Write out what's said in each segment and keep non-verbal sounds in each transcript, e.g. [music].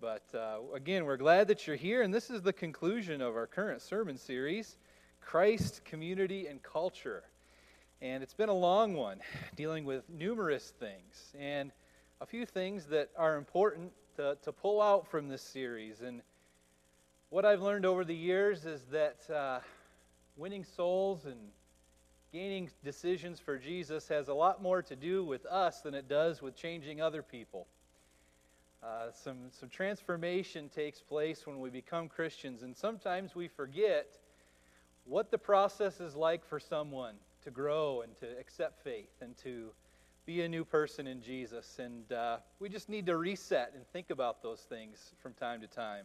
But uh, again, we're glad that you're here, and this is the conclusion of our current sermon series Christ, Community, and Culture. And it's been a long one, dealing with numerous things, and a few things that are important to, to pull out from this series. And what I've learned over the years is that uh, winning souls and gaining decisions for Jesus has a lot more to do with us than it does with changing other people. Uh, some, some transformation takes place when we become Christians, and sometimes we forget what the process is like for someone to grow and to accept faith and to be a new person in Jesus. And uh, we just need to reset and think about those things from time to time.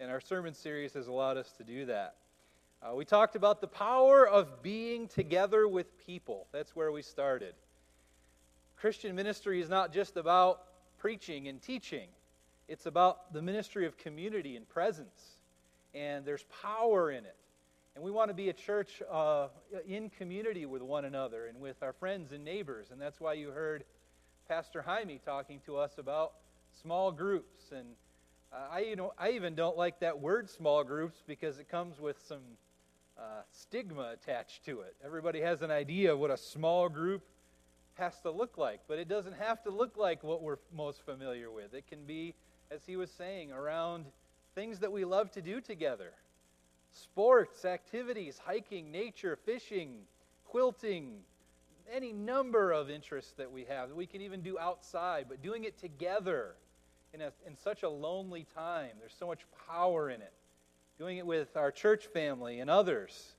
And our sermon series has allowed us to do that. Uh, we talked about the power of being together with people. That's where we started. Christian ministry is not just about preaching and teaching, it's about the ministry of community and presence. And there's power in it. And we want to be a church uh, in community with one another and with our friends and neighbors. And that's why you heard Pastor Jaime talking to us about small groups. And uh, I, you know, I even don't like that word small groups because it comes with some uh, stigma attached to it. Everybody has an idea of what a small group has to look like, but it doesn't have to look like what we're most familiar with. It can be, as he was saying, around things that we love to do together sports, activities, hiking, nature, fishing, quilting, any number of interests that we have that we can even do outside, but doing it together in, a, in such a lonely time. There's so much power in it doing it with our church family and others,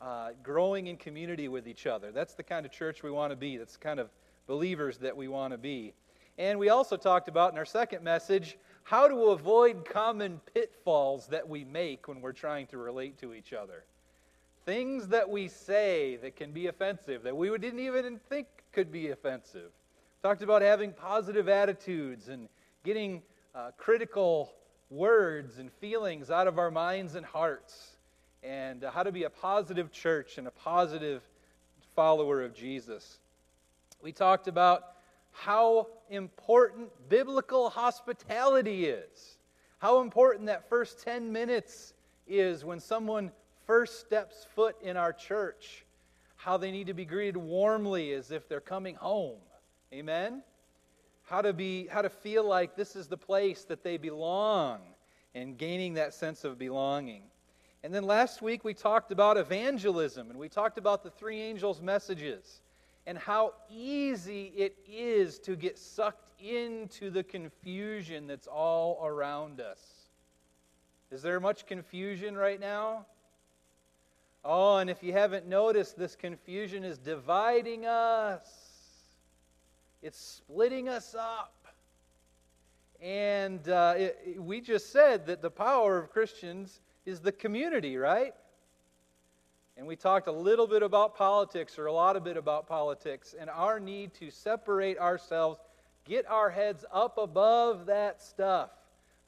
uh, growing in community with each other. That's the kind of church we want to be. That's the kind of believers that we want to be. And we also talked about in our second message how to avoid common pitfalls that we make when we're trying to relate to each other. Things that we say that can be offensive, that we didn't even think could be offensive. Talked about having positive attitudes and getting uh, critical words and feelings out of our minds and hearts, and uh, how to be a positive church and a positive follower of Jesus. We talked about how important biblical hospitality is, how important that first 10 minutes is when someone first steps foot in our church, how they need to be greeted warmly as if they're coming home. Amen? how to be how to feel like this is the place that they belong and gaining that sense of belonging. And then last week we talked about evangelism and we talked about the three angels' messages and how easy it is to get sucked into the confusion that's all around us. Is there much confusion right now? Oh, and if you haven't noticed, this confusion is dividing us. It's splitting us up. And uh, it, we just said that the power of Christians is the community, right? And we talked a little bit about politics, or a lot of bit about politics, and our need to separate ourselves, get our heads up above that stuff,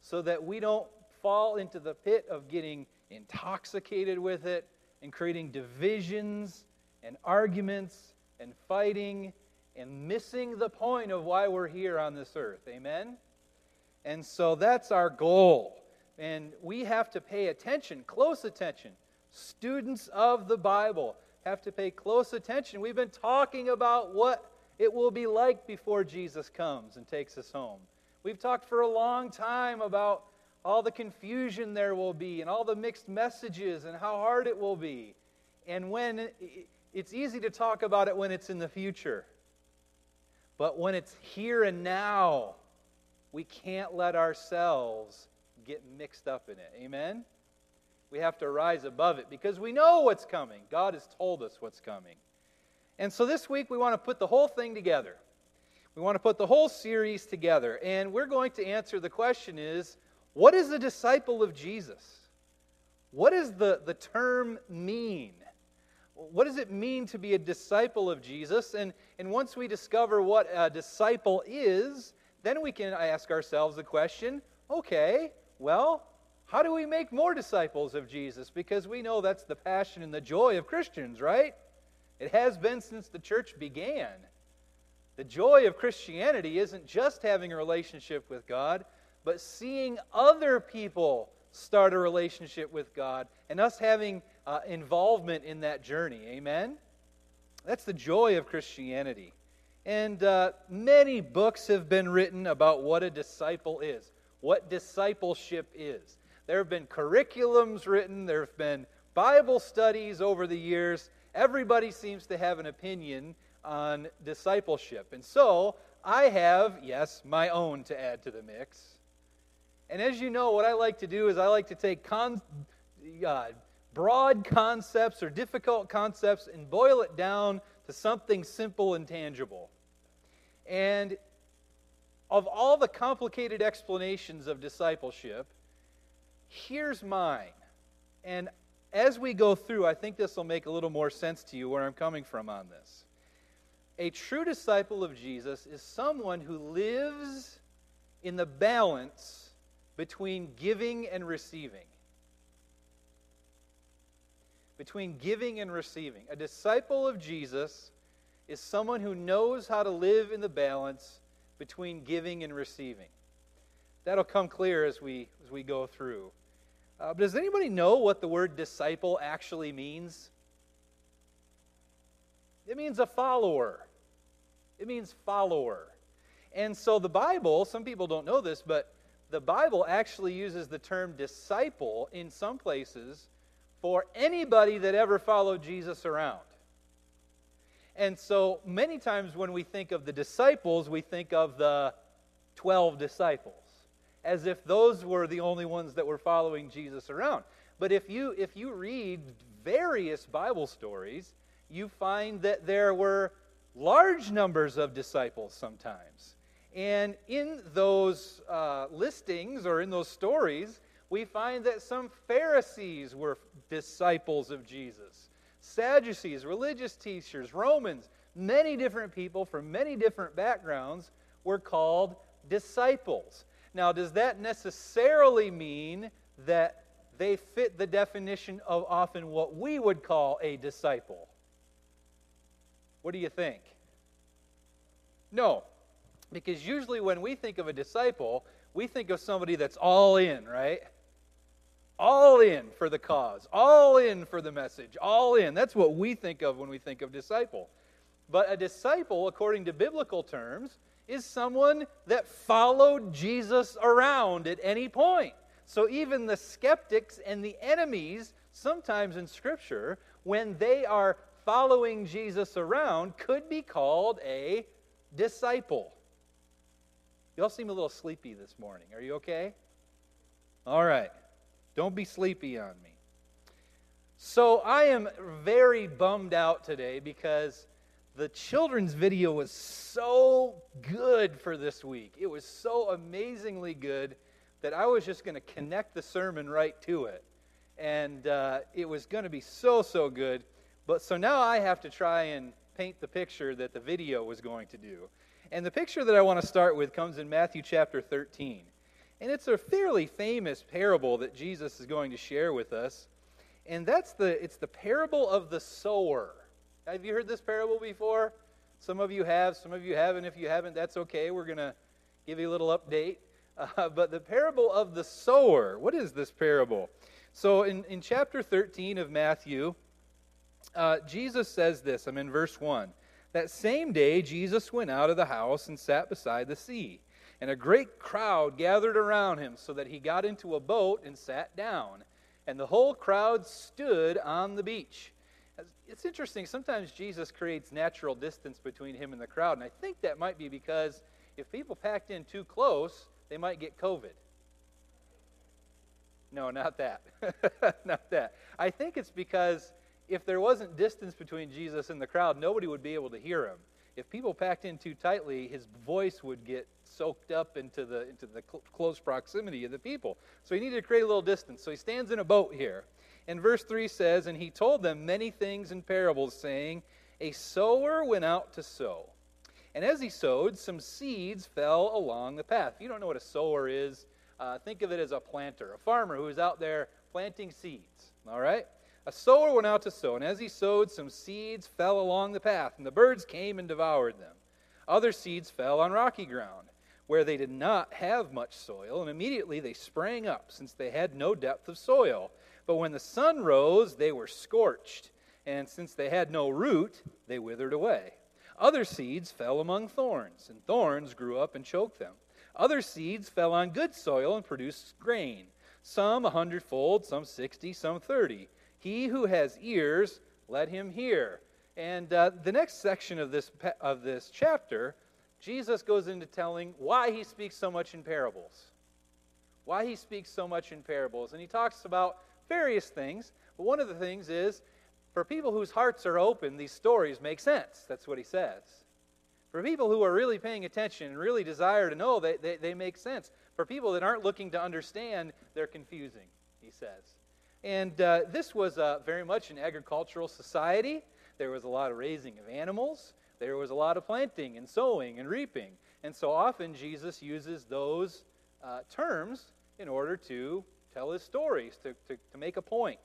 so that we don't fall into the pit of getting intoxicated with it and creating divisions and arguments and fighting and missing the point of why we're here on this earth. Amen? And so that's our goal. And we have to pay attention, close attention. Students of the Bible have to pay close attention. We've been talking about what it will be like before Jesus comes and takes us home. We've talked for a long time about all the confusion there will be and all the mixed messages and how hard it will be. And when it's easy to talk about it when it's in the future. But when it's here and now, we can't let ourselves get mixed up in it. Amen? We have to rise above it because we know what's coming. God has told us what's coming. And so this week we want to put the whole thing together. We want to put the whole series together. And we're going to answer the question is what is a disciple of Jesus? What does the, the term mean? What does it mean to be a disciple of Jesus? And, and once we discover what a disciple is, then we can ask ourselves the question okay, well, how do we make more disciples of Jesus? Because we know that's the passion and the joy of Christians, right? It has been since the church began. The joy of Christianity isn't just having a relationship with God, but seeing other people start a relationship with God and us having uh, involvement in that journey. Amen? That's the joy of Christianity. And uh, many books have been written about what a disciple is, what discipleship is. There have been curriculums written, there have been Bible studies over the years. Everybody seems to have an opinion on discipleship. And so I have, yes, my own to add to the mix. And as you know, what I like to do is I like to take con- uh, broad concepts or difficult concepts and boil it down to something simple and tangible. And of all the complicated explanations of discipleship, here's mine. And as we go through, I think this will make a little more sense to you where I'm coming from on this. A true disciple of Jesus is someone who lives in the balance between giving and receiving. Between giving and receiving. A disciple of Jesus is someone who knows how to live in the balance between giving and receiving. That'll come clear as we, as we go through. Uh, but does anybody know what the word disciple actually means? It means a follower. It means follower. And so the Bible, some people don't know this, but the Bible actually uses the term disciple in some places for anybody that ever followed Jesus around. And so many times when we think of the disciples, we think of the 12 disciples as if those were the only ones that were following Jesus around. But if you if you read various Bible stories, you find that there were large numbers of disciples sometimes. And in those uh, listings or in those stories, we find that some Pharisees were disciples of Jesus. Sadducees, religious teachers, Romans, many different people from many different backgrounds were called disciples. Now, does that necessarily mean that they fit the definition of often what we would call a disciple? What do you think? No. Because usually when we think of a disciple, we think of somebody that's all in, right? All in for the cause, all in for the message, all in. That's what we think of when we think of disciple. But a disciple, according to biblical terms, is someone that followed Jesus around at any point. So even the skeptics and the enemies, sometimes in Scripture, when they are following Jesus around, could be called a disciple. You all seem a little sleepy this morning. Are you okay? All right. Don't be sleepy on me. So I am very bummed out today because the children's video was so good for this week. It was so amazingly good that I was just going to connect the sermon right to it. And uh, it was going to be so, so good. But so now I have to try and paint the picture that the video was going to do. And the picture that I want to start with comes in Matthew chapter 13. And it's a fairly famous parable that Jesus is going to share with us. And that's the it's the parable of the sower. Have you heard this parable before? Some of you have, some of you haven't. If you haven't, that's okay. We're going to give you a little update. Uh, [laughs] but the parable of the sower, what is this parable? So in, in chapter 13 of Matthew, uh, Jesus says this. I'm in verse 1. That same day, Jesus went out of the house and sat beside the sea. And a great crowd gathered around him, so that he got into a boat and sat down. And the whole crowd stood on the beach. It's interesting. Sometimes Jesus creates natural distance between him and the crowd. And I think that might be because if people packed in too close, they might get COVID. No, not that. [laughs] not that. I think it's because if there wasn't distance between Jesus and the crowd, nobody would be able to hear him. If people packed in too tightly, his voice would get soaked up into the, into the cl- close proximity of the people. So he needed to create a little distance. So he stands in a boat here. And verse 3 says, And he told them many things in parables, saying, A sower went out to sow. And as he sowed, some seeds fell along the path. If you don't know what a sower is, uh, think of it as a planter, a farmer who is out there planting seeds. All right? A sower went out to sow, and as he sowed, some seeds fell along the path, and the birds came and devoured them. Other seeds fell on rocky ground, where they did not have much soil, and immediately they sprang up, since they had no depth of soil. But when the sun rose, they were scorched, and since they had no root, they withered away. Other seeds fell among thorns, and thorns grew up and choked them. Other seeds fell on good soil and produced grain, some a hundredfold, some sixty, some thirty. He who has ears, let him hear. And uh, the next section of this, of this chapter, Jesus goes into telling why he speaks so much in parables. Why he speaks so much in parables. And he talks about various things, but one of the things is for people whose hearts are open, these stories make sense. That's what he says. For people who are really paying attention and really desire to know, they, they, they make sense. For people that aren't looking to understand, they're confusing, he says. And uh, this was uh, very much an agricultural society. There was a lot of raising of animals. There was a lot of planting and sowing and reaping. And so often Jesus uses those uh, terms in order to tell his stories, to, to, to make a point.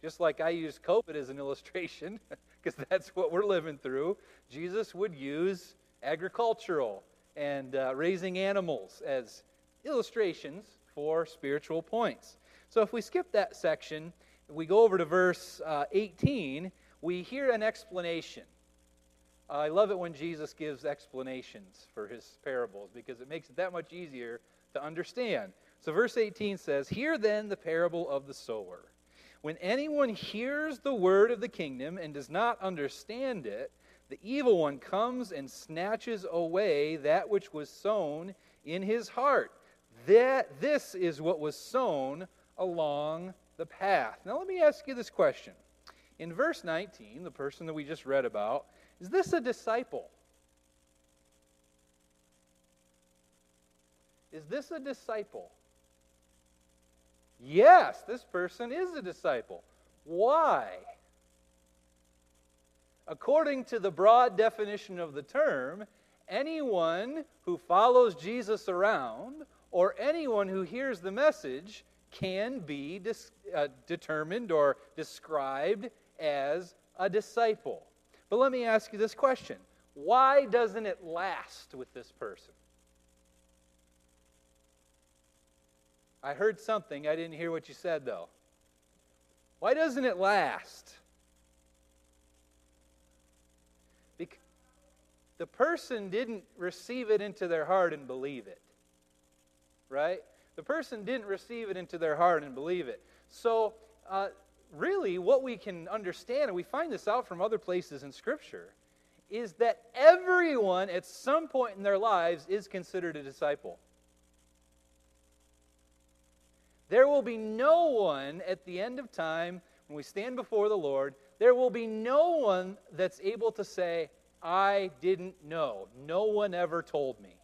Just like I use COVID as an illustration, [laughs] because that's what we're living through, Jesus would use agricultural and uh, raising animals as illustrations for spiritual points. So if we skip that section, we go over to verse uh, 18, we hear an explanation. I love it when Jesus gives explanations for his parables because it makes it that much easier to understand. So, verse 18 says, Hear then the parable of the sower. When anyone hears the word of the kingdom and does not understand it, the evil one comes and snatches away that which was sown in his heart. That, this is what was sown along the path. Now, let me ask you this question. In verse 19, the person that we just read about, is this a disciple? Is this a disciple? Yes, this person is a disciple. Why? According to the broad definition of the term, anyone who follows Jesus around or anyone who hears the message can be dis- uh, determined or described as a disciple. But let me ask you this question why doesn't it last with this person? I heard something. I didn't hear what you said, though. Why doesn't it last? Because the person didn't receive it into their heart and believe it. Right? The person didn't receive it into their heart and believe it. So, uh, really, what we can understand, and we find this out from other places in Scripture, is that everyone at some point in their lives is considered a disciple. There will be no one at the end of time, when we stand before the Lord, there will be no one that's able to say, I didn't know. No one ever told me.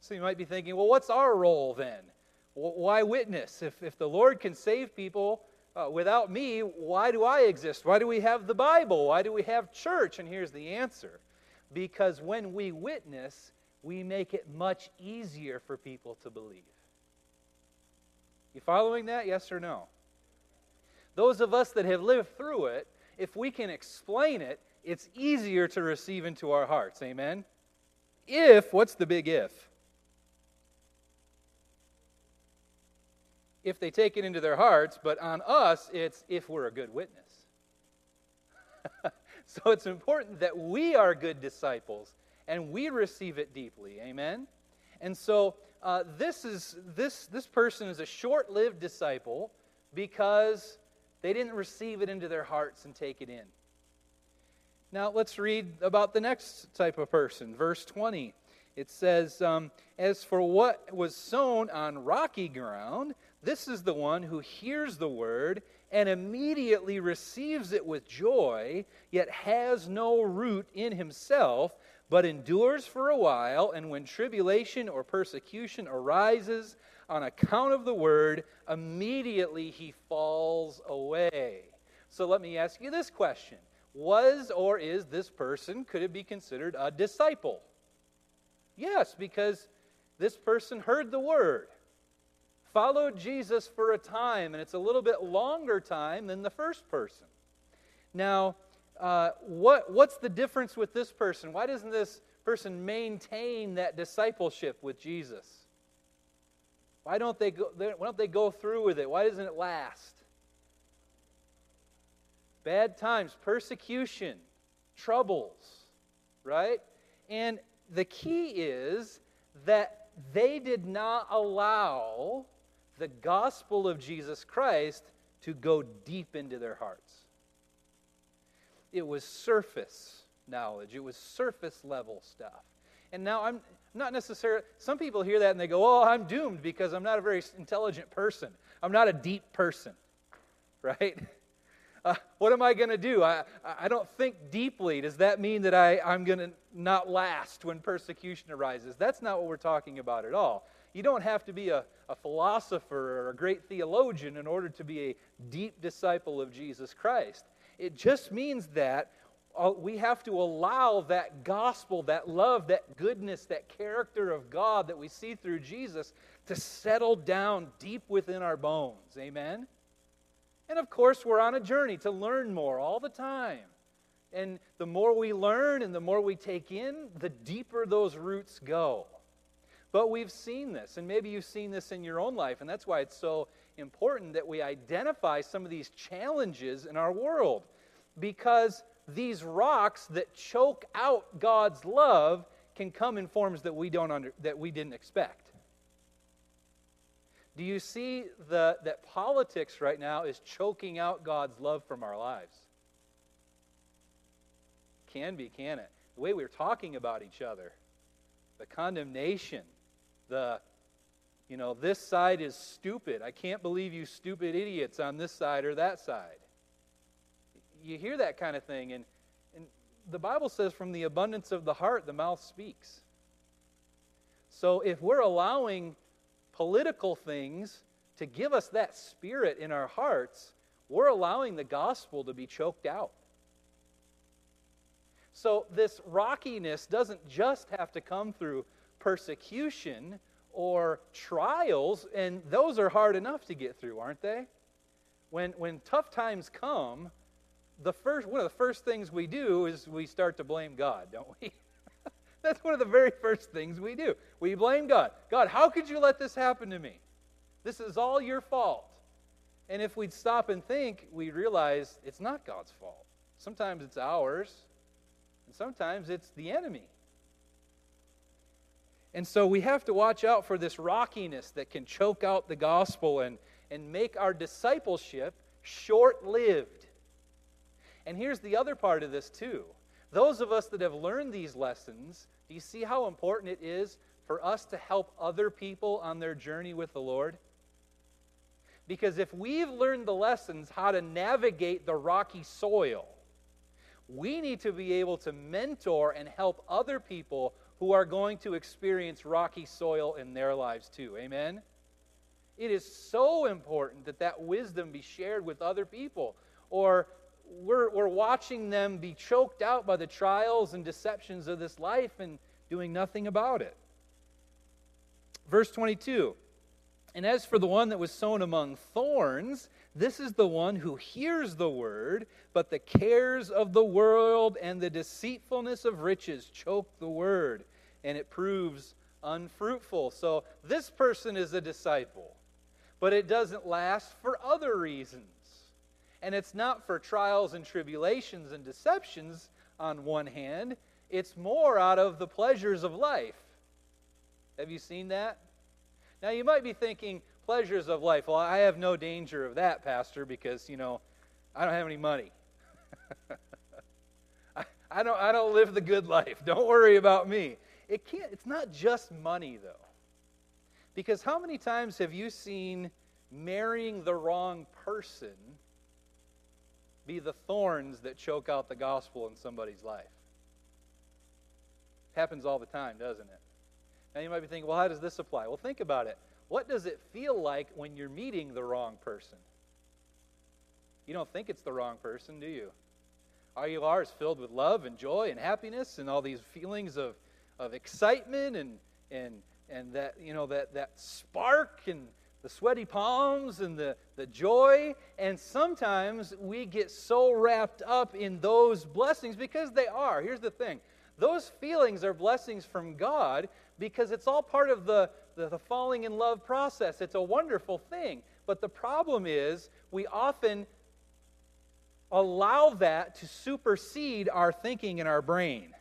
So you might be thinking, well, what's our role then? Why witness? If, if the Lord can save people uh, without me, why do I exist? Why do we have the Bible? Why do we have church? And here's the answer because when we witness, we make it much easier for people to believe. You following that? Yes or no? Those of us that have lived through it, if we can explain it, it's easier to receive into our hearts. Amen? If, what's the big if? If they take it into their hearts, but on us, it's if we're a good witness. [laughs] so it's important that we are good disciples and we receive it deeply. Amen? And so uh, this, is, this, this person is a short lived disciple because they didn't receive it into their hearts and take it in. Now, let's read about the next type of person. Verse 20. It says, um, As for what was sown on rocky ground, this is the one who hears the word and immediately receives it with joy, yet has no root in himself but endures for a while, and when tribulation or persecution arises on account of the word, immediately he falls away. So let me ask you this question Was or is this person, could it be considered a disciple? Yes, because this person heard the word, followed Jesus for a time, and it's a little bit longer time than the first person. Now, uh, what, what's the difference with this person? Why doesn't this person maintain that discipleship with Jesus? Why don't they go, why don't they go through with it? Why doesn't it last? Bad times, persecution, troubles, right? And the key is that they did not allow the gospel of Jesus Christ to go deep into their hearts. It was surface knowledge, it was surface level stuff. And now I'm not necessarily, some people hear that and they go, oh, I'm doomed because I'm not a very intelligent person. I'm not a deep person, [laughs] right? Uh, what am I going to do? I, I don't think deeply. Does that mean that I, I'm going to not last when persecution arises? That's not what we're talking about at all. You don't have to be a, a philosopher or a great theologian in order to be a deep disciple of Jesus Christ. It just means that uh, we have to allow that gospel, that love, that goodness, that character of God that we see through Jesus to settle down deep within our bones. Amen? And of course, we're on a journey to learn more all the time. And the more we learn and the more we take in, the deeper those roots go. But we've seen this, and maybe you've seen this in your own life, and that's why it's so important that we identify some of these challenges in our world. Because these rocks that choke out God's love can come in forms that we, don't under, that we didn't expect. Do you see the, that politics right now is choking out God's love from our lives? Can be, can it? The way we're talking about each other, the condemnation, the, you know, this side is stupid. I can't believe you stupid idiots on this side or that side. You hear that kind of thing, and, and the Bible says, from the abundance of the heart, the mouth speaks. So if we're allowing political things to give us that spirit in our hearts, we're allowing the gospel to be choked out. So, this rockiness doesn't just have to come through persecution or trials, and those are hard enough to get through, aren't they? When, when tough times come, the first, one of the first things we do is we start to blame God, don't we? [laughs] That's one of the very first things we do. We blame God. God, how could you let this happen to me? This is all your fault. And if we'd stop and think, we'd realize it's not God's fault. Sometimes it's ours, and sometimes it's the enemy. And so we have to watch out for this rockiness that can choke out the gospel and, and make our discipleship short lived. And here's the other part of this, too. Those of us that have learned these lessons, do you see how important it is for us to help other people on their journey with the Lord? Because if we've learned the lessons how to navigate the rocky soil, we need to be able to mentor and help other people who are going to experience rocky soil in their lives too. Amen? It is so important that that wisdom be shared with other people. Or we're, we're watching them be choked out by the trials and deceptions of this life and doing nothing about it. Verse 22 And as for the one that was sown among thorns, this is the one who hears the word, but the cares of the world and the deceitfulness of riches choke the word, and it proves unfruitful. So this person is a disciple, but it doesn't last for other reasons. And it's not for trials and tribulations and deceptions on one hand, it's more out of the pleasures of life. Have you seen that? Now, you might be thinking, pleasures of life. Well, I have no danger of that, Pastor, because, you know, I don't have any money. [laughs] I, I, don't, I don't live the good life. Don't worry about me. It can't, it's not just money, though. Because how many times have you seen marrying the wrong person be the thorns that choke out the gospel in somebody's life. It Happens all the time, doesn't it? Now you might be thinking, well, how does this apply? Well, think about it. What does it feel like when you're meeting the wrong person? You don't think it's the wrong person, do you? All you are is filled with love and joy and happiness and all these feelings of, of excitement and, and, and that, you know, that, that spark and the sweaty palms and the, the joy. And sometimes we get so wrapped up in those blessings because they are. Here's the thing those feelings are blessings from God because it's all part of the, the, the, falling in love process. It's a wonderful thing. But the problem is, we often allow that to supersede our thinking in our brain.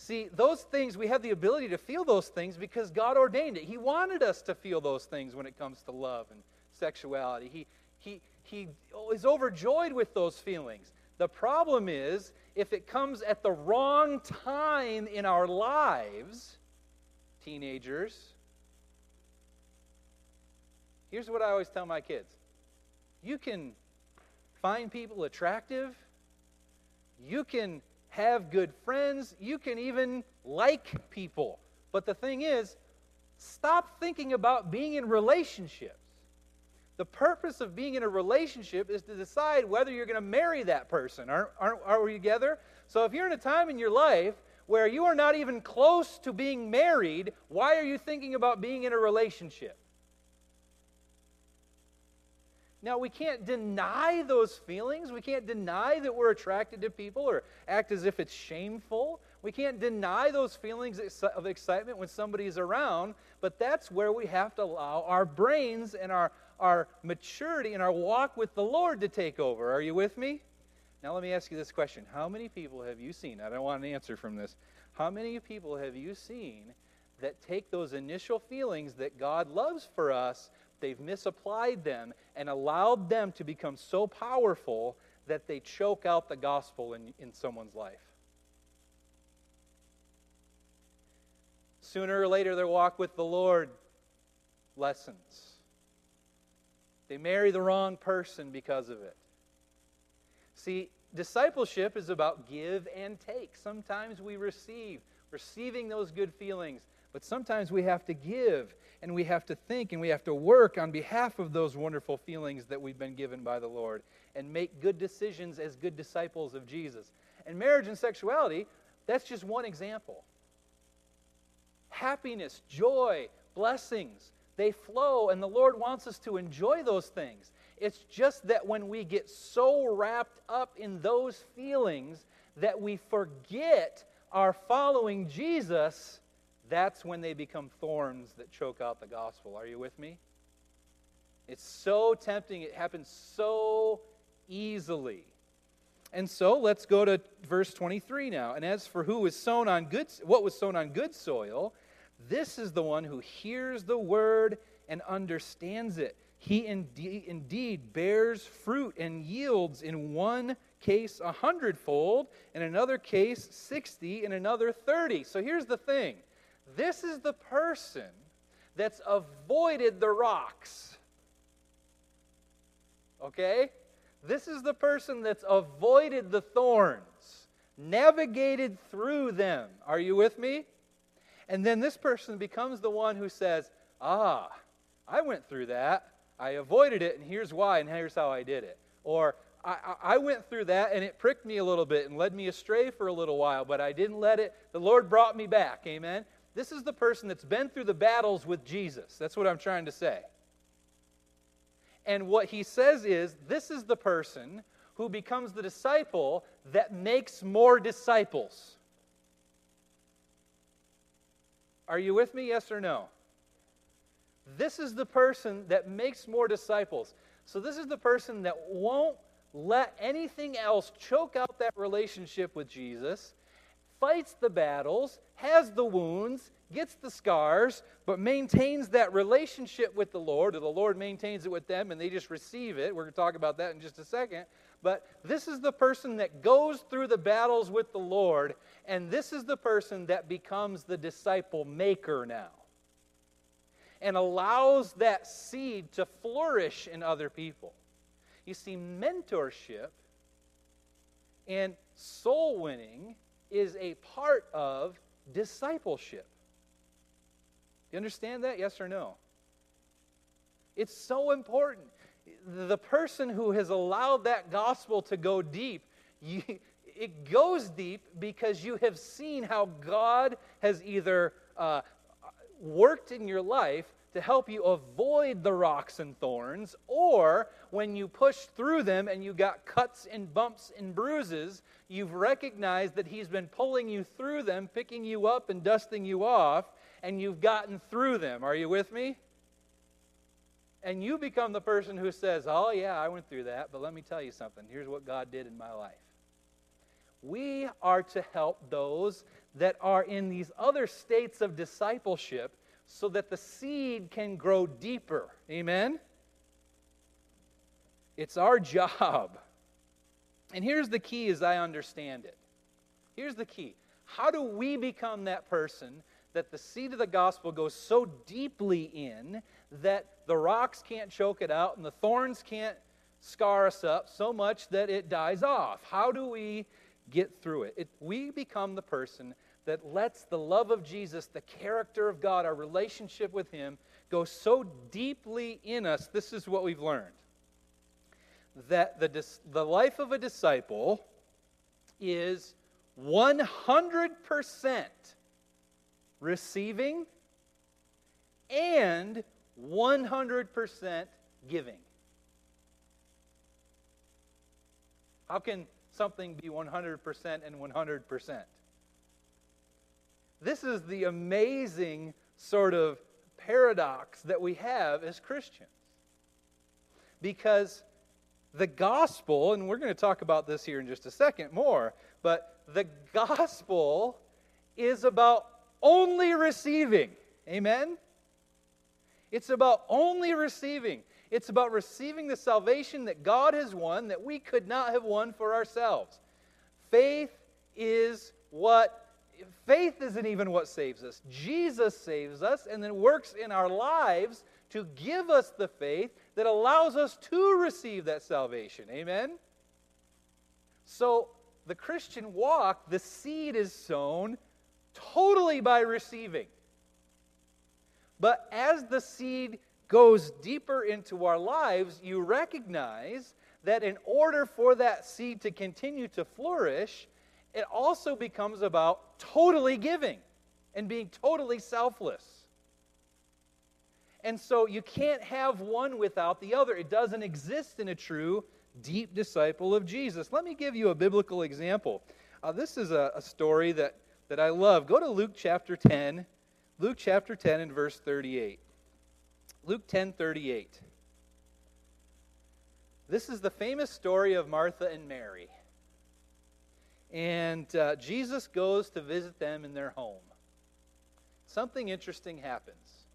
See, those things, we have the ability to feel those things because God ordained it. He wanted us to feel those things when it comes to love and sexuality. He, he, he is overjoyed with those feelings. The problem is, if it comes at the wrong time in our lives, teenagers, here's what I always tell my kids you can find people attractive, you can have good friends, you can even like people. But the thing is, stop thinking about being in relationships. The purpose of being in a relationship is to decide whether you're going to marry that person. Aren't, aren't, are we together? So if you're in a time in your life where you are not even close to being married, why are you thinking about being in a relationship? Now, we can't deny those feelings. We can't deny that we're attracted to people or act as if it's shameful. We can't deny those feelings of excitement when somebody is around, but that's where we have to allow our brains and our, our maturity and our walk with the Lord to take over. Are you with me? Now, let me ask you this question How many people have you seen? I don't want an answer from this. How many people have you seen that take those initial feelings that God loves for us they've misapplied them and allowed them to become so powerful that they choke out the gospel in, in someone's life. Sooner or later, their walk with the Lord lessens. They marry the wrong person because of it. See, discipleship is about give and take. Sometimes we receive, receiving those good feelings, but sometimes we have to give and we have to think and we have to work on behalf of those wonderful feelings that we've been given by the Lord and make good decisions as good disciples of Jesus. And marriage and sexuality, that's just one example. Happiness, joy, blessings, they flow, and the Lord wants us to enjoy those things. It's just that when we get so wrapped up in those feelings that we forget our following Jesus that's when they become thorns that choke out the gospel. Are you with me? It's so tempting. It happens so easily. And so let's go to verse 23 now. And as for who was sown on good what was sown on good soil, this is the one who hears the word and understands it. He indeed, indeed bears fruit and yields in one case a hundredfold, in another case 60, in another 30. So here's the thing this is the person that's avoided the rocks. Okay? This is the person that's avoided the thorns, navigated through them. Are you with me? And then this person becomes the one who says, Ah, I went through that. I avoided it, and here's why, and here's how I did it. Or, I, I, went through that and it pricked me a little bit and led me astray for a little while, but I didn't let it. The Lord brought me back. Amen. This is the person that's been through the battles with Jesus. That's what I'm trying to say. And what he says is this is the person who becomes the disciple that makes more disciples. Are you with me? Yes or no? This is the person that makes more disciples. So, this is the person that won't let anything else choke out that relationship with Jesus fights the battles, has the wounds, gets the scars, but maintains that relationship with the Lord, or the Lord maintains it with them and they just receive it. We're going to talk about that in just a second. But this is the person that goes through the battles with the Lord, and this is the person that becomes the disciple maker now and allows that seed to flourish in other people. You see, mentorship and soul winning is a part of discipleship. You understand that? Yes or no? It's so important. The person who has allowed that gospel to go deep, you, [laughs] it goes deep because you have seen how God has either uh, worked in your life to help you avoid the rocks and thorns, or when you push through them and you got cuts and bumps and bruises, you've recognized that He's been pulling you through them, picking you up and dusting you off, and you've gotten through them. Are you with me? And you become the person who says, Oh, yeah, I went through that, but let me tell you something. Here's what God did in my life. We are to help those that are in these other states of discipleship so that the seed can grow deeper. Amen? It's our [laughs] job. And here's the key as I understand it. Here's the key. How do we become that person that the seed of the gospel goes so deeply in that the rocks can't choke it out and the thorns can't scar us up so much that it dies off? How do we get through it? it we become the person that lets the love of Jesus, the character of God, our relationship with Him, go so deeply in us. This is what we've learned that the, the life of a disciple is 100% receiving and 100% giving. How can something be 100% and 100%? This is the amazing sort of paradox that we have as Christians. Because the gospel, and we're going to talk about this here in just a second more, but the gospel is about only receiving. Amen? It's about only receiving. It's about receiving the salvation that God has won that we could not have won for ourselves. Faith is what faith isn't even what saves us. Jesus saves us and then works in our lives to give us the faith that allows us to receive that salvation. Amen? So, the Christian walk, the seed is sown totally by receiving. But as the seed goes deeper into our lives, you recognize that in order for that seed to continue to flourish, it also becomes about totally giving and being totally selfless. And so you can't have one without the other. It doesn't exist in a true, deep disciple of Jesus. Let me give you a biblical example. Uh, this is a, a story that, that I love. Go to Luke chapter 10. Luke chapter 10 and verse 38. Luke 10 38. This is the famous story of Martha and Mary and uh, Jesus goes to visit them in their home. Something interesting happens.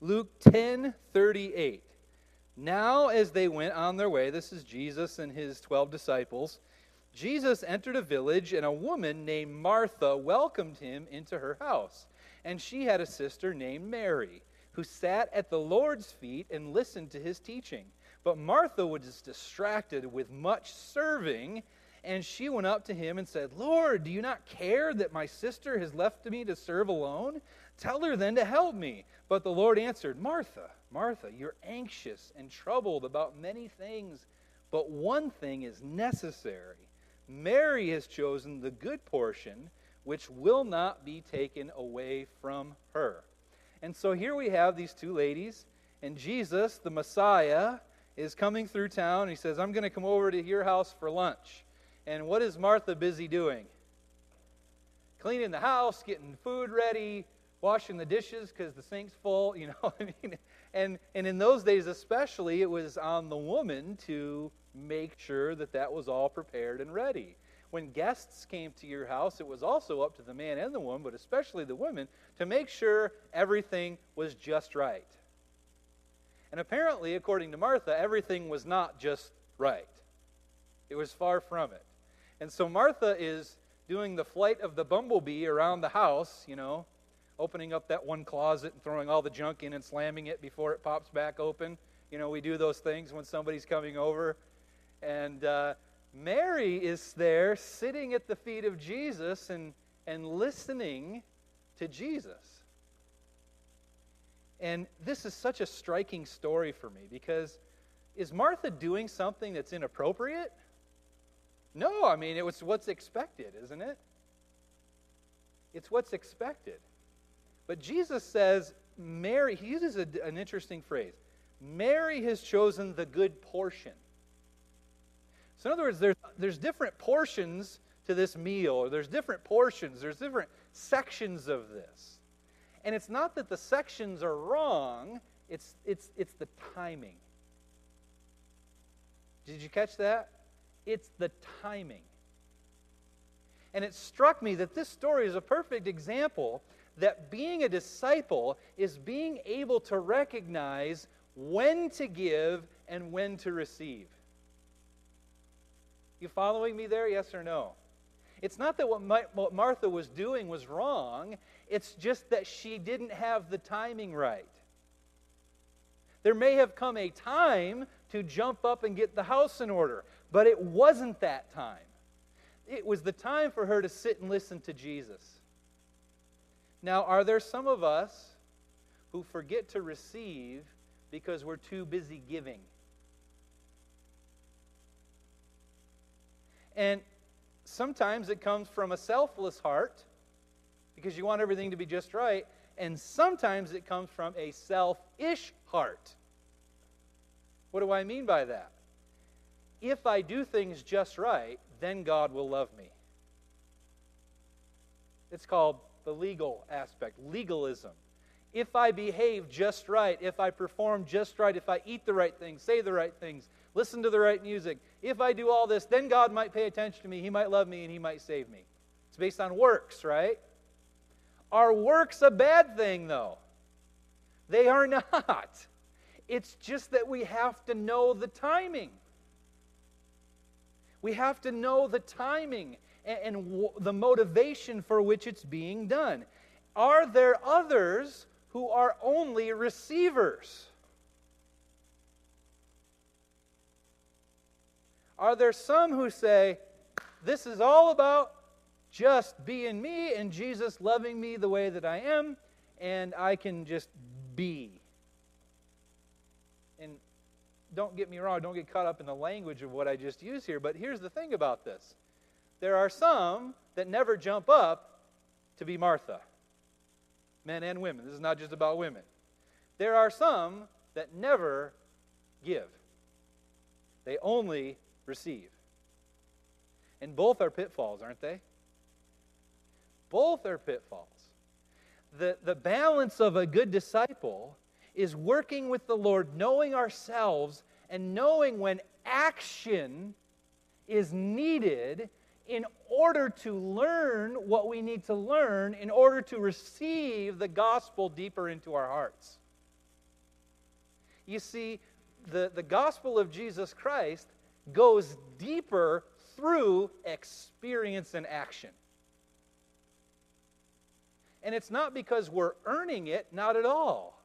Luke 10 38. Now, as they went on their way, this is Jesus and his 12 disciples, Jesus entered a village, and a woman named Martha welcomed him into her house. And she had a sister named Mary, who sat at the Lord's feet and listened to his teaching. But Martha was distracted with much serving and she went up to him and said, Lord, do you not care that my sister has left me to serve alone? Tell her then to help me. But the Lord answered, Martha, Martha, you're anxious and troubled about many things, but one thing is necessary. Mary has chosen the good portion, which will not be taken away from her. And so here we have these two ladies, and Jesus, the Messiah, is coming through town. He says, I'm going to come over to your house for lunch. And what is Martha busy doing? Cleaning the house, getting food ready, washing the dishes because the sink's full, you know. [laughs] I mean, and and in those days especially, it was on the woman to make sure that that was all prepared and ready. When guests came to your house, it was also up to the man and the woman, but especially the women, to make sure everything was just right. And apparently, according to Martha, everything was not just right. It was far from it. And so Martha is doing the flight of the bumblebee around the house, you know, opening up that one closet and throwing all the junk in and slamming it before it pops back open. You know, we do those things when somebody's coming over. And uh, Mary is there sitting at the feet of Jesus and, and listening to Jesus. And this is such a striking story for me because is Martha doing something that's inappropriate? No, I mean, it was what's expected, isn't it? It's what's expected. But Jesus says, Mary, he uses a, an interesting phrase Mary has chosen the good portion. So, in other words, there's, there's different portions to this meal, or there's different portions, there's different sections of this. And it's not that the sections are wrong, it's, it's, it's the timing. Did you catch that? It's the timing. And it struck me that this story is a perfect example that being a disciple is being able to recognize when to give and when to receive. You following me there? Yes or no? It's not that what, Martha was doing was wrong, it's just that she didn't have the timing right. There may have come a time to jump up and get the house in order, but it wasn't that time. It was the time for her to sit and listen to Jesus. Now, are there some of us who forget to receive because we're too busy giving? And sometimes it comes from a selfless heart because you want everything to be just right, and sometimes it comes from a selfish heart. What do I mean by that? If I do things just right, then God will love me. It's called the legal aspect, legalism. If I behave just right, if I perform just right, if I eat the right things, say the right things, listen to the right music, if I do all this, then God might pay attention to me, He might love me, and He might save me. It's based on works, right? Are works a bad thing, though? They are [laughs] not. It's just that we have to know the timing. We have to know the timing and, and the motivation for which it's being done. Are there others who are only receivers? Are there some who say, This is all about just being me and Jesus loving me the way that I am, and I can just be? Don't get me wrong, don't get caught up in the language of what I just used here, but here's the thing about this there are some that never jump up to be Martha, men and women. This is not just about women. There are some that never give, they only receive. And both are pitfalls, aren't they? Both are pitfalls. The, the balance of a good disciple is working with the Lord, knowing ourselves, and knowing when action is needed in order to learn what we need to learn in order to receive the gospel deeper into our hearts. You see, the, the gospel of Jesus Christ goes deeper through experience and action. And it's not because we're earning it, not at all.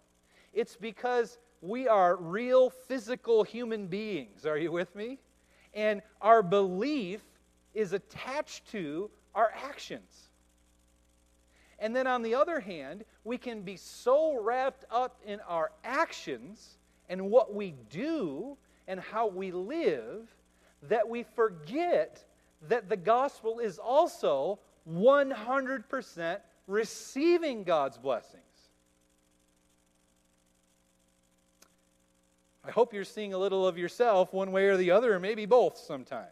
It's because we are real physical human beings. Are you with me? And our belief is attached to our actions. And then on the other hand, we can be so wrapped up in our actions and what we do and how we live that we forget that the gospel is also 100% receiving God's blessings. I hope you're seeing a little of yourself one way or the other, or maybe both sometimes.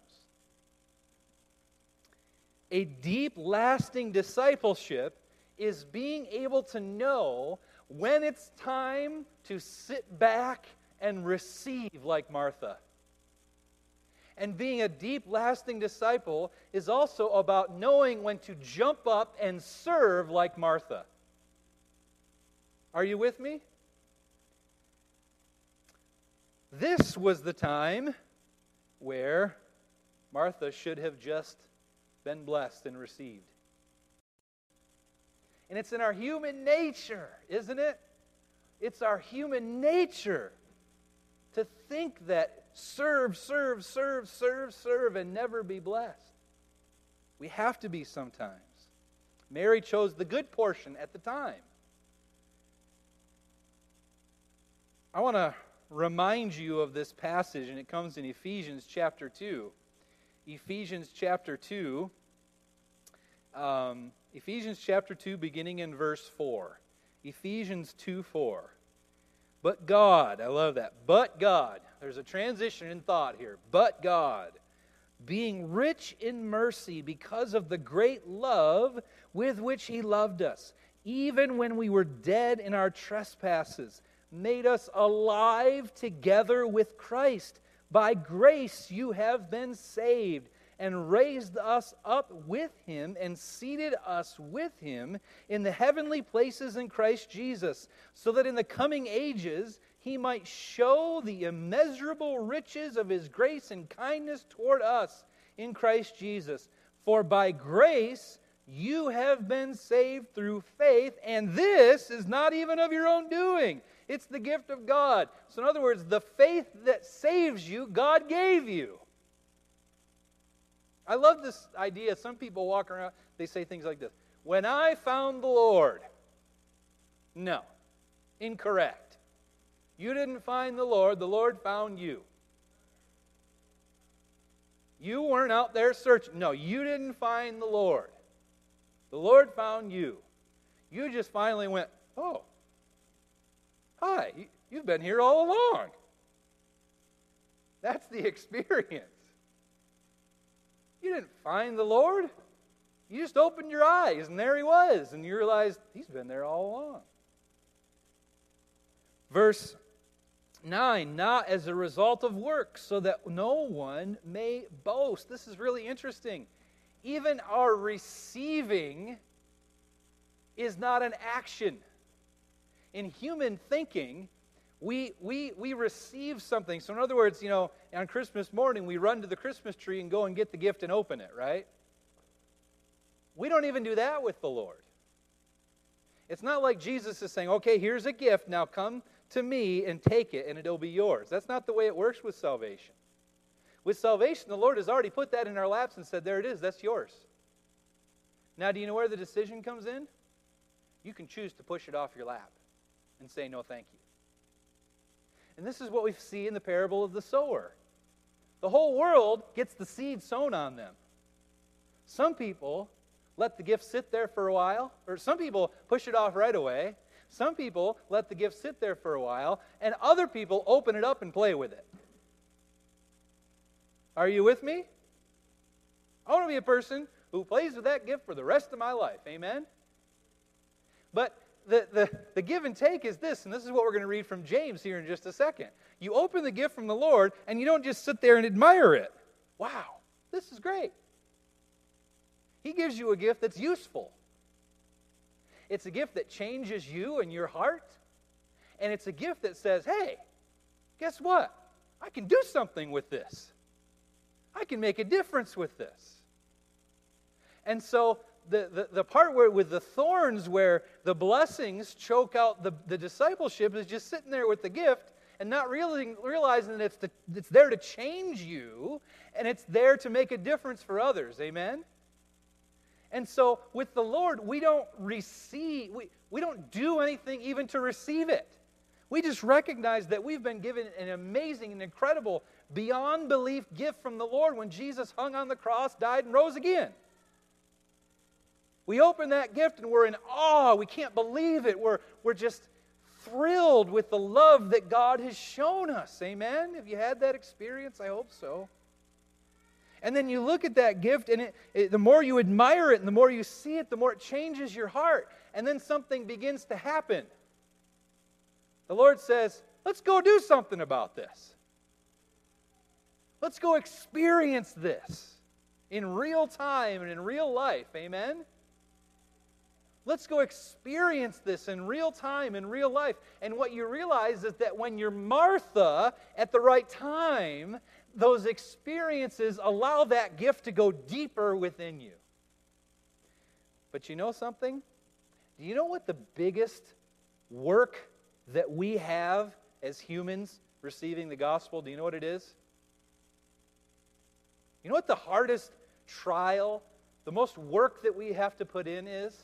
A deep, lasting discipleship is being able to know when it's time to sit back and receive like Martha. And being a deep, lasting disciple is also about knowing when to jump up and serve like Martha. Are you with me? This was the time where Martha should have just been blessed and received. And it's in our human nature, isn't it? It's our human nature to think that serve, serve, serve, serve, serve, and never be blessed. We have to be sometimes. Mary chose the good portion at the time. I want to remind you of this passage, and it comes in Ephesians chapter 2. Ephesians chapter 2. Um, Ephesians chapter 2, beginning in verse 4. Ephesians 2 4. But God, I love that. But God. There's a transition in thought here. But God, being rich in mercy because of the great love with which He loved us, even when we were dead in our trespasses, made us alive together with Christ. By grace you have been saved and raised us up with him and seated us with him in the heavenly places in Christ Jesus, so that in the coming ages he might show the immeasurable riches of his grace and kindness toward us in Christ Jesus. For by grace you have been saved through faith, and this is not even of your own doing. It's the gift of God. So, in other words, the faith that saves you, God gave you. I love this idea. Some people walk around, they say things like this When I found the Lord. No, incorrect. You didn't find the Lord, the Lord found you. You weren't out there searching. No, you didn't find the Lord. The Lord found you. You just finally went, Oh, hi, you've been here all along. That's the [laughs] experience. You didn't find the Lord. You just opened your eyes, and there he was, and you realized he's been there all along. Verse 9, not as a result of works, so that no one may boast. This is really interesting. Even our receiving is not an action. In human thinking, we, we, we receive something. So, in other words, you know, on Christmas morning, we run to the Christmas tree and go and get the gift and open it, right? We don't even do that with the Lord. It's not like Jesus is saying, okay, here's a gift, now come to me and take it, and it'll be yours. That's not the way it works with salvation. With salvation, the Lord has already put that in our laps and said, there it is, that's yours. Now, do you know where the decision comes in? You can choose to push it off your lap and say, no, thank you. And this is what we see in the parable of the sower. The whole world gets the seed sown on them. Some people let the gift sit there for a while, or some people push it off right away. Some people let the gift sit there for a while, and other people open it up and play with it. Are you with me? I want to be a person who plays with that gift for the rest of my life. Amen? But the, the, the give and take is this, and this is what we're going to read from James here in just a second. You open the gift from the Lord, and you don't just sit there and admire it. Wow, this is great. He gives you a gift that's useful. It's a gift that changes you and your heart. And it's a gift that says, hey, guess what? I can do something with this. I can make a difference with this. And so the, the, the part where with the thorns where the blessings choke out the, the discipleship is just sitting there with the gift and not realizing, realizing that it's, to, it's there to change you and it's there to make a difference for others. Amen? And so with the Lord, we don't receive, we, we don't do anything even to receive it. We just recognize that we've been given an amazing and incredible, beyond belief gift from the Lord when Jesus hung on the cross, died, and rose again. We open that gift and we're in awe. We can't believe it. We're, we're just thrilled with the love that God has shown us. Amen? Have you had that experience? I hope so. And then you look at that gift, and it, it, the more you admire it and the more you see it, the more it changes your heart. And then something begins to happen. The Lord says, Let's go do something about this. Let's go experience this in real time and in real life. Amen? Let's go experience this in real time, in real life. And what you realize is that when you're Martha at the right time, those experiences allow that gift to go deeper within you. But you know something? Do you know what the biggest work that we have as humans receiving the gospel? Do you know what it is? You know what the hardest trial, the most work that we have to put in is?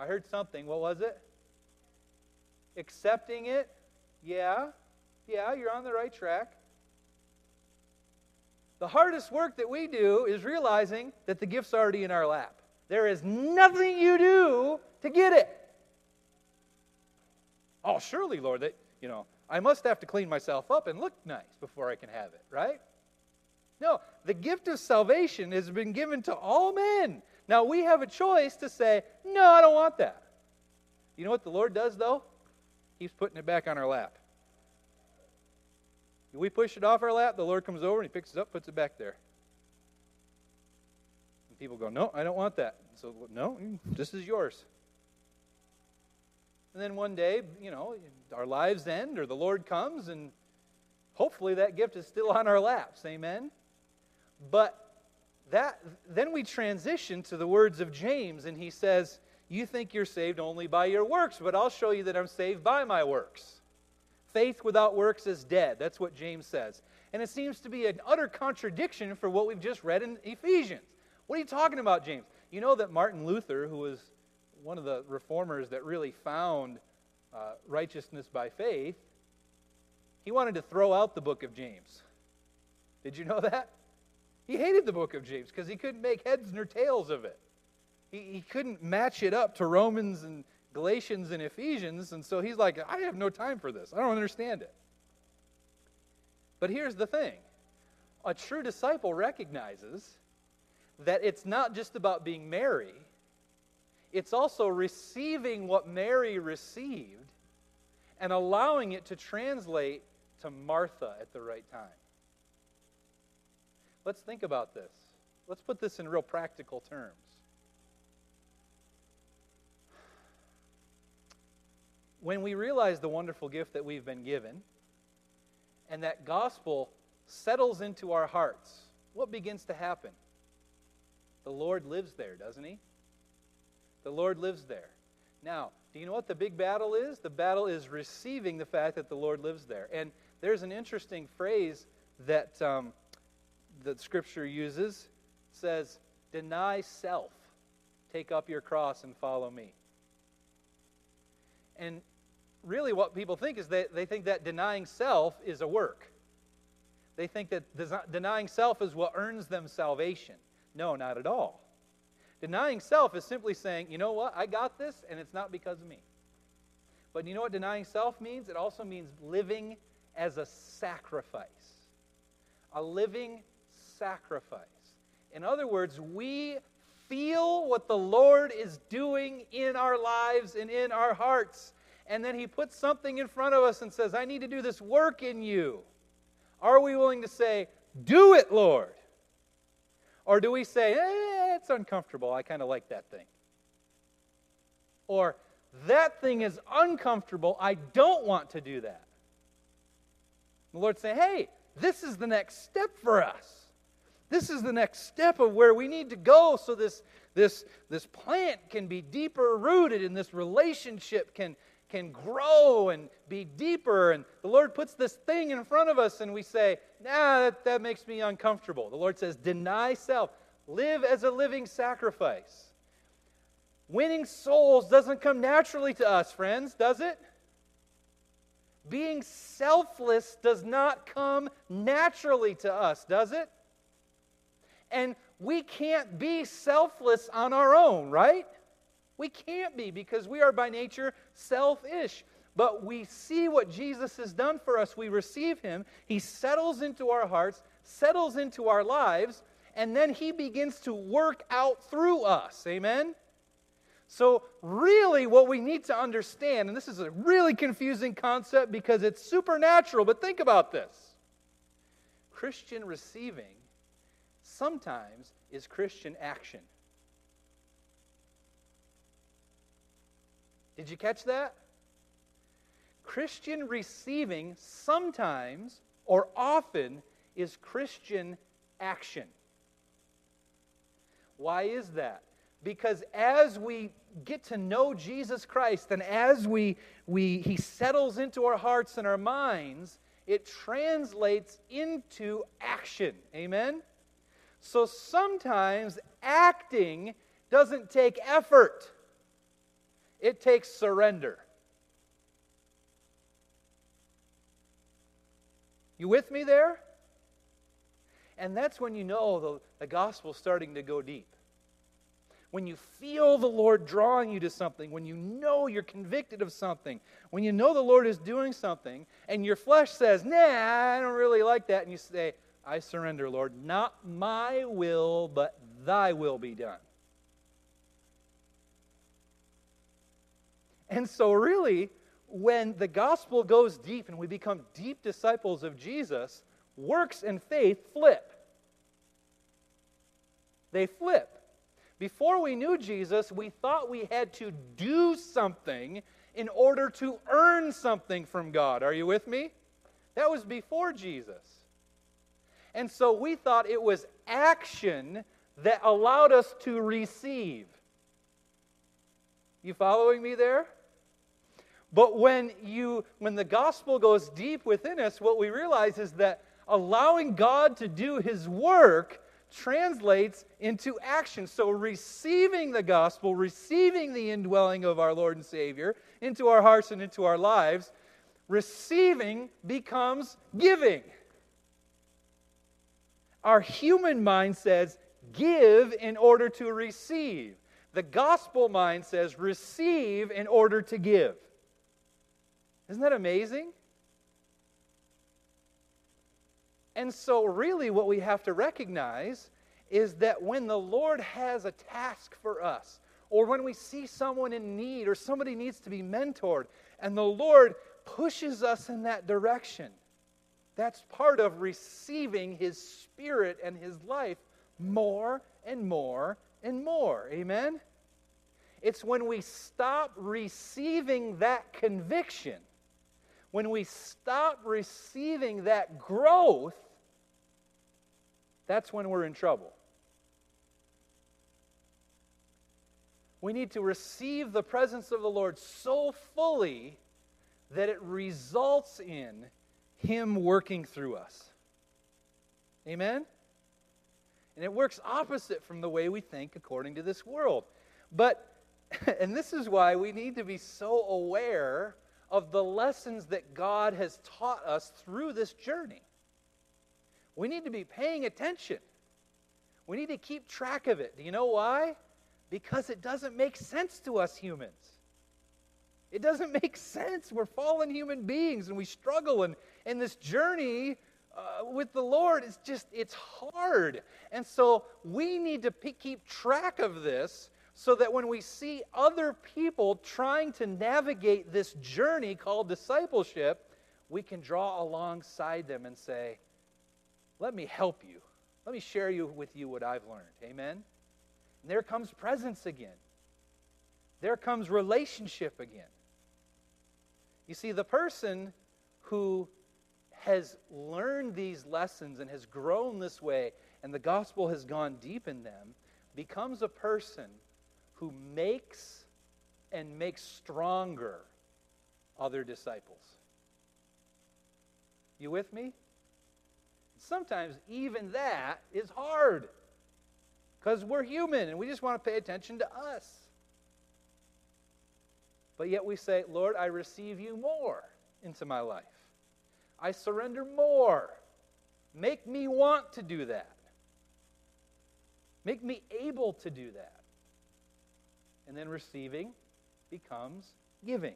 I heard something. What was it? Accepting it? Yeah. Yeah, you're on the right track. The hardest work that we do is realizing that the gift's already in our lap. There is nothing you do to get it. Oh, surely, Lord, that, you know, I must have to clean myself up and look nice before I can have it, right? No, the gift of salvation has been given to all men. Now we have a choice to say, no, I don't want that. You know what the Lord does, though? He's putting it back on our lap. We push it off our lap, the Lord comes over and He picks it up, puts it back there. And people go, No, I don't want that. So, no, this is yours. And then one day, you know, our lives end or the Lord comes and hopefully that gift is still on our laps. Amen? But that then we transition to the words of James and he says, "You think you're saved only by your works, but I'll show you that I'm saved by my works." Faith without works is dead. That's what James says. And it seems to be an utter contradiction for what we've just read in Ephesians. What are you talking about, James? You know that Martin Luther, who was one of the reformers that really found uh, righteousness by faith, he wanted to throw out the book of James. Did you know that? He hated the book of James because he couldn't make heads nor tails of it. He, he couldn't match it up to Romans and Galatians and Ephesians, and so he's like, I have no time for this. I don't understand it. But here's the thing a true disciple recognizes that it's not just about being Mary, it's also receiving what Mary received and allowing it to translate to Martha at the right time. Let's think about this. Let's put this in real practical terms. When we realize the wonderful gift that we've been given and that gospel settles into our hearts, what begins to happen? The Lord lives there, doesn't He? The Lord lives there. Now, do you know what the big battle is? The battle is receiving the fact that the Lord lives there. And there's an interesting phrase that um, that Scripture uses. Says, "Deny self, take up your cross, and follow me." And really, what people think is that they think that denying self is a work. They think that denying self is what earns them salvation. No, not at all. Denying self is simply saying, you know what, I got this, and it's not because of me. But you know what denying self means? It also means living as a sacrifice. A living sacrifice. In other words, we feel what the Lord is doing in our lives and in our hearts. And then He puts something in front of us and says, I need to do this work in you. Are we willing to say, Do it, Lord? Or do we say, eh, it's uncomfortable. I kind of like that thing. Or, that thing is uncomfortable. I don't want to do that. The Lord say, hey, this is the next step for us. This is the next step of where we need to go so this, this, this plant can be deeper rooted and this relationship can, can grow and be deeper. And the Lord puts this thing in front of us, and we say, nah, that, that makes me uncomfortable. The Lord says, deny self, live as a living sacrifice. Winning souls doesn't come naturally to us, friends, does it? Being selfless does not come naturally to us, does it? And we can't be selfless on our own, right? We can't be because we are by nature selfish. But we see what Jesus has done for us. We receive him. He settles into our hearts, settles into our lives, and then he begins to work out through us. Amen? So, really, what we need to understand, and this is a really confusing concept because it's supernatural, but think about this Christian receiving sometimes is Christian action. Did you catch that? Christian receiving sometimes or often is Christian action. Why is that? Because as we get to know Jesus Christ and as we, we he settles into our hearts and our minds, it translates into action. Amen? So sometimes acting doesn't take effort. It takes surrender. You with me there? And that's when you know the, the gospel's starting to go deep. when you feel the Lord drawing you to something, when you know you're convicted of something, when you know the Lord is doing something, and your flesh says, Nah, I don't really like that, and you say, I surrender, Lord. Not my will, but thy will be done. And so, really, when the gospel goes deep and we become deep disciples of Jesus, works and faith flip. They flip. Before we knew Jesus, we thought we had to do something in order to earn something from God. Are you with me? That was before Jesus. And so we thought it was action that allowed us to receive. You following me there? But when you when the gospel goes deep within us, what we realize is that allowing God to do his work translates into action. So, receiving the gospel, receiving the indwelling of our Lord and Savior into our hearts and into our lives, receiving becomes giving. Our human mind says, give in order to receive. The gospel mind says, receive in order to give. Isn't that amazing? And so, really, what we have to recognize is that when the Lord has a task for us, or when we see someone in need, or somebody needs to be mentored, and the Lord pushes us in that direction, that's part of receiving His Spirit and His life more and more and more. Amen? It's when we stop receiving that conviction when we stop receiving that growth, that's when we're in trouble. We need to receive the presence of the Lord so fully that it results in Him working through us. Amen? And it works opposite from the way we think according to this world. But, [laughs] and this is why we need to be so aware of the lessons that God has taught us through this journey. We need to be paying attention. We need to keep track of it. Do you know why? Because it doesn't make sense to us humans. It doesn't [laughs] make sense. We're fallen human beings and we struggle. And, and this journey uh, with the Lord is just, it's hard. And so we need to p- keep track of this so that when we see other people trying to navigate this journey called discipleship, we can draw alongside them and say, Let me help you. Let me share you with you what I've learned. Amen? And there comes presence again. There comes relationship again. You see, the person who has learned these lessons and has grown this way, and the gospel has gone deep in them, becomes a person who makes and makes stronger other disciples. You with me? Sometimes even that is hard because we're human and we just want to pay attention to us. But yet we say, Lord, I receive you more into my life. I surrender more. Make me want to do that. Make me able to do that and then receiving becomes giving.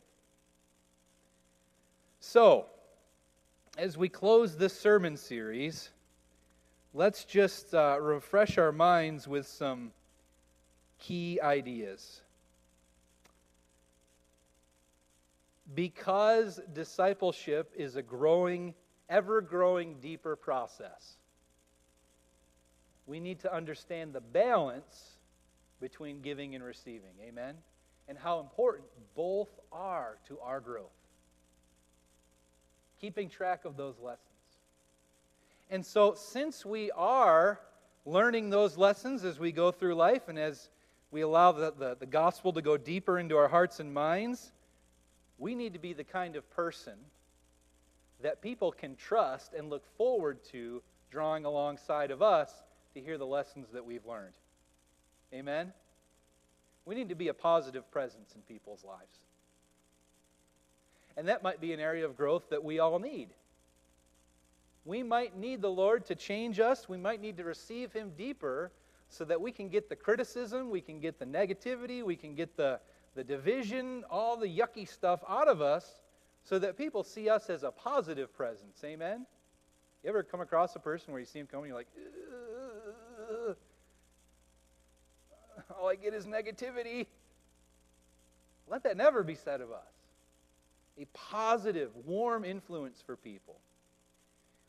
So, as we close this sermon series, let's just uh, refresh our minds with some key ideas. Because discipleship is a growing, ever growing, deeper process, we need to understand the balance between giving and receiving. Amen? And how important both are to our growth. Keeping track of those lessons. And so, since we are learning those lessons as we go through life and as we allow the, the, the, gospel to go deeper into our hearts and minds, we need to be the kind of person that people can trust and look forward to drawing alongside of us to hear the lessons that we've learned. Amen? We need to be a positive presence in people's lives. And that might be an area of growth that we all need. We might need the Lord to change us. We might need to receive Him deeper so that we can get the criticism, we can get the negativity, we can get the, the division, all the yucky stuff out of us so that people see us as a positive presence. Amen? You ever come across a person where you see them coming, you're like, all I get is negativity? Let that never be said of us. A positive, warm influence for people.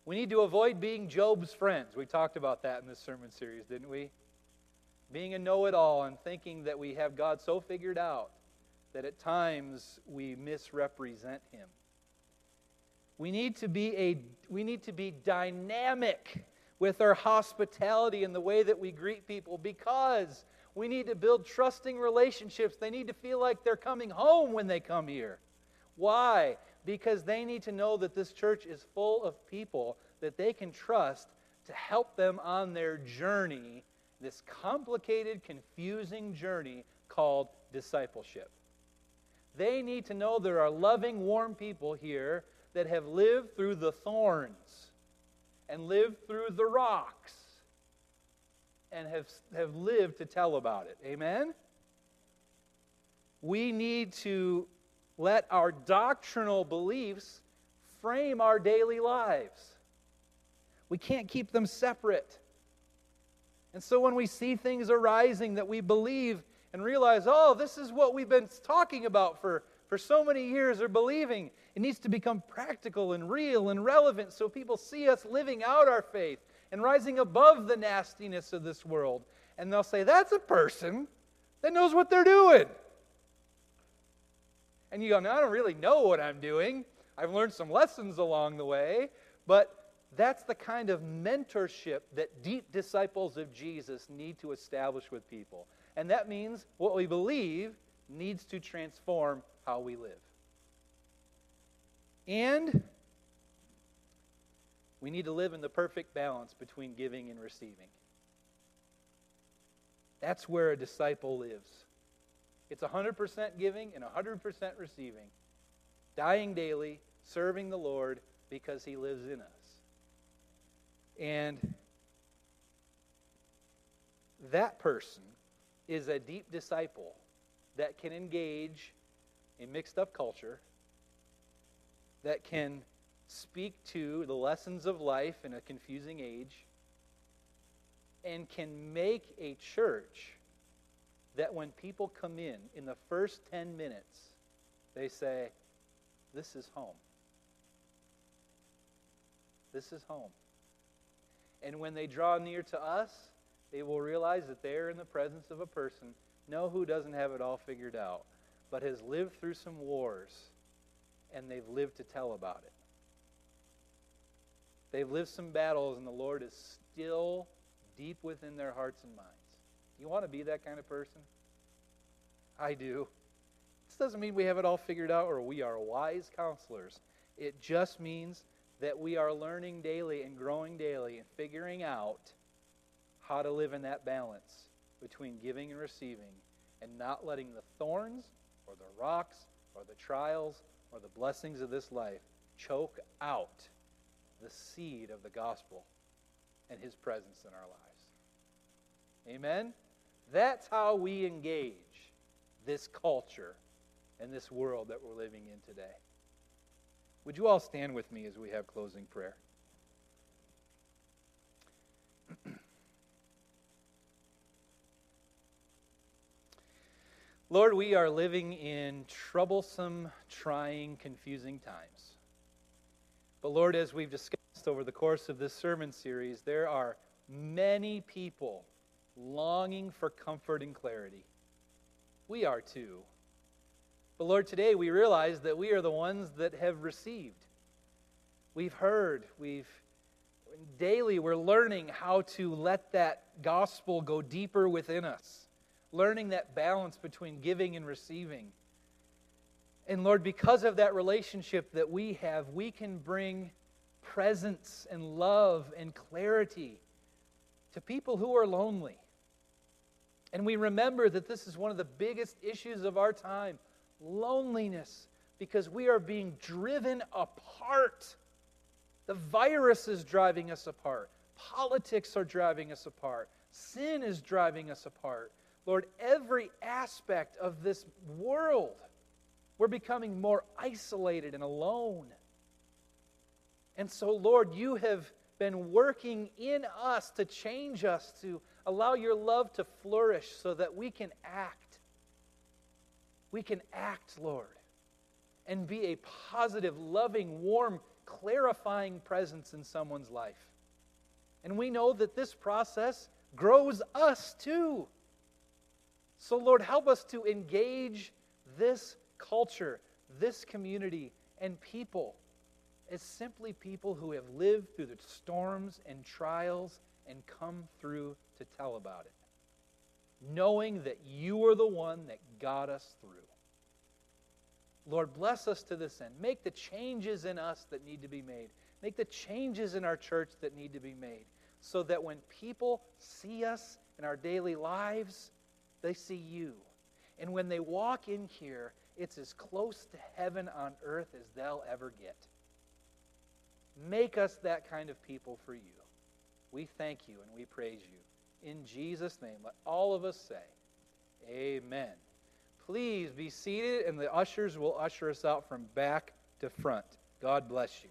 We need to avoid being Job's friends. We talked about that in this sermon series, didn't we? Being a know it all and thinking that we have God so figured out that at times we misrepresent Him. We need to be, a, we need to be dynamic with our hospitality and the way that we greet people because we need to build trusting relationships. They need to feel like they're coming home when they come here. Why? because they need to know that this church is full of people that they can trust to help them on their journey, this complicated, confusing journey called discipleship. They need to know there are loving, warm people here that have lived through the thorns and lived through the rocks and have, have lived to tell about it. Amen? We need to let our doctrinal beliefs frame our daily lives. We can't keep them separate. And so when we see things arising that we believe and realize, oh, this is what we've been talking about for, for so many years or believing, it needs to become practical and real and relevant so people see us living out our faith and rising above the nastiness of this world. And they'll say, that's a person that knows what they're doing. And you go, no, I don't really know what I'm doing. I've learned some lessons along the way. But that's the kind of mentorship that deep disciples of Jesus need to establish with people. And that means what we believe needs to transform how we live. And we need to live in the perfect balance between giving and receiving. That's where a disciple lives. It's 100% giving and 100% receiving. Dying daily, serving the Lord because he lives in us. And that person is a deep disciple that can engage in mixed up culture, that can speak to the lessons of life in a confusing age, and can make a church that when people come in, in the first 10 minutes, they say, This is home. This is home. And when they draw near to us, they will realize that they are in the presence of a person, no, who doesn't have it all figured out, but has lived through some wars, and they've lived to tell about it. They've lived some battles, and the Lord is still deep within their hearts and minds. You want to be that kind of person? I do. This doesn't mean we have it all figured out or we are wise counselors. It just means that we are learning daily and growing daily and figuring out how to live in that balance between giving and receiving and not letting the thorns or the rocks or the trials or the blessings of this life choke out the seed of the gospel and his presence in our lives. Amen? That's how we engage this culture and this world that we're living in today. Would you all stand with me as we have closing prayer? [clears throat] Lord, we are living in troublesome, trying, confusing times. But Lord, as we've discussed over the course of this sermon series, there are many people longing for comfort and clarity. We are too. But Lord, today we realize that we are the ones that have received. We've heard, we've daily we're learning how to let that gospel go deeper within us, learning that balance between giving and receiving. And Lord, because of that relationship that we have, we can bring presence and love and clarity to people who are lonely. And we remember that this is one of the biggest issues of our time loneliness, because we are being driven apart. The virus is driving us apart, politics are driving us apart, Sin is driving us apart. Lord, every aspect of this world, we're becoming more isolated and alone. And so, Lord, you have been working in us to change us, to allow your love to flourish so that we can act. We can act, Lord, and be a positive, loving, warm, clarifying presence in someone's life. And we know that this process grows us too. So, Lord, help us to engage this culture, this community, and people as simply people who have lived through the storms and trials and come through to tell about it, knowing that you are the one that got us through. Lord, bless us to this end. Make the changes in us that need to be made. Make the changes in our church that need to be made so that when people see us in our daily lives, they see you. And when they walk in here, it's as close to heaven on earth as they'll ever get. Make us that kind of people for you. We thank you and we praise you. In Jesus' name, let all of us say, Amen. Please be seated, and the ushers will usher us out from back to front. God bless you.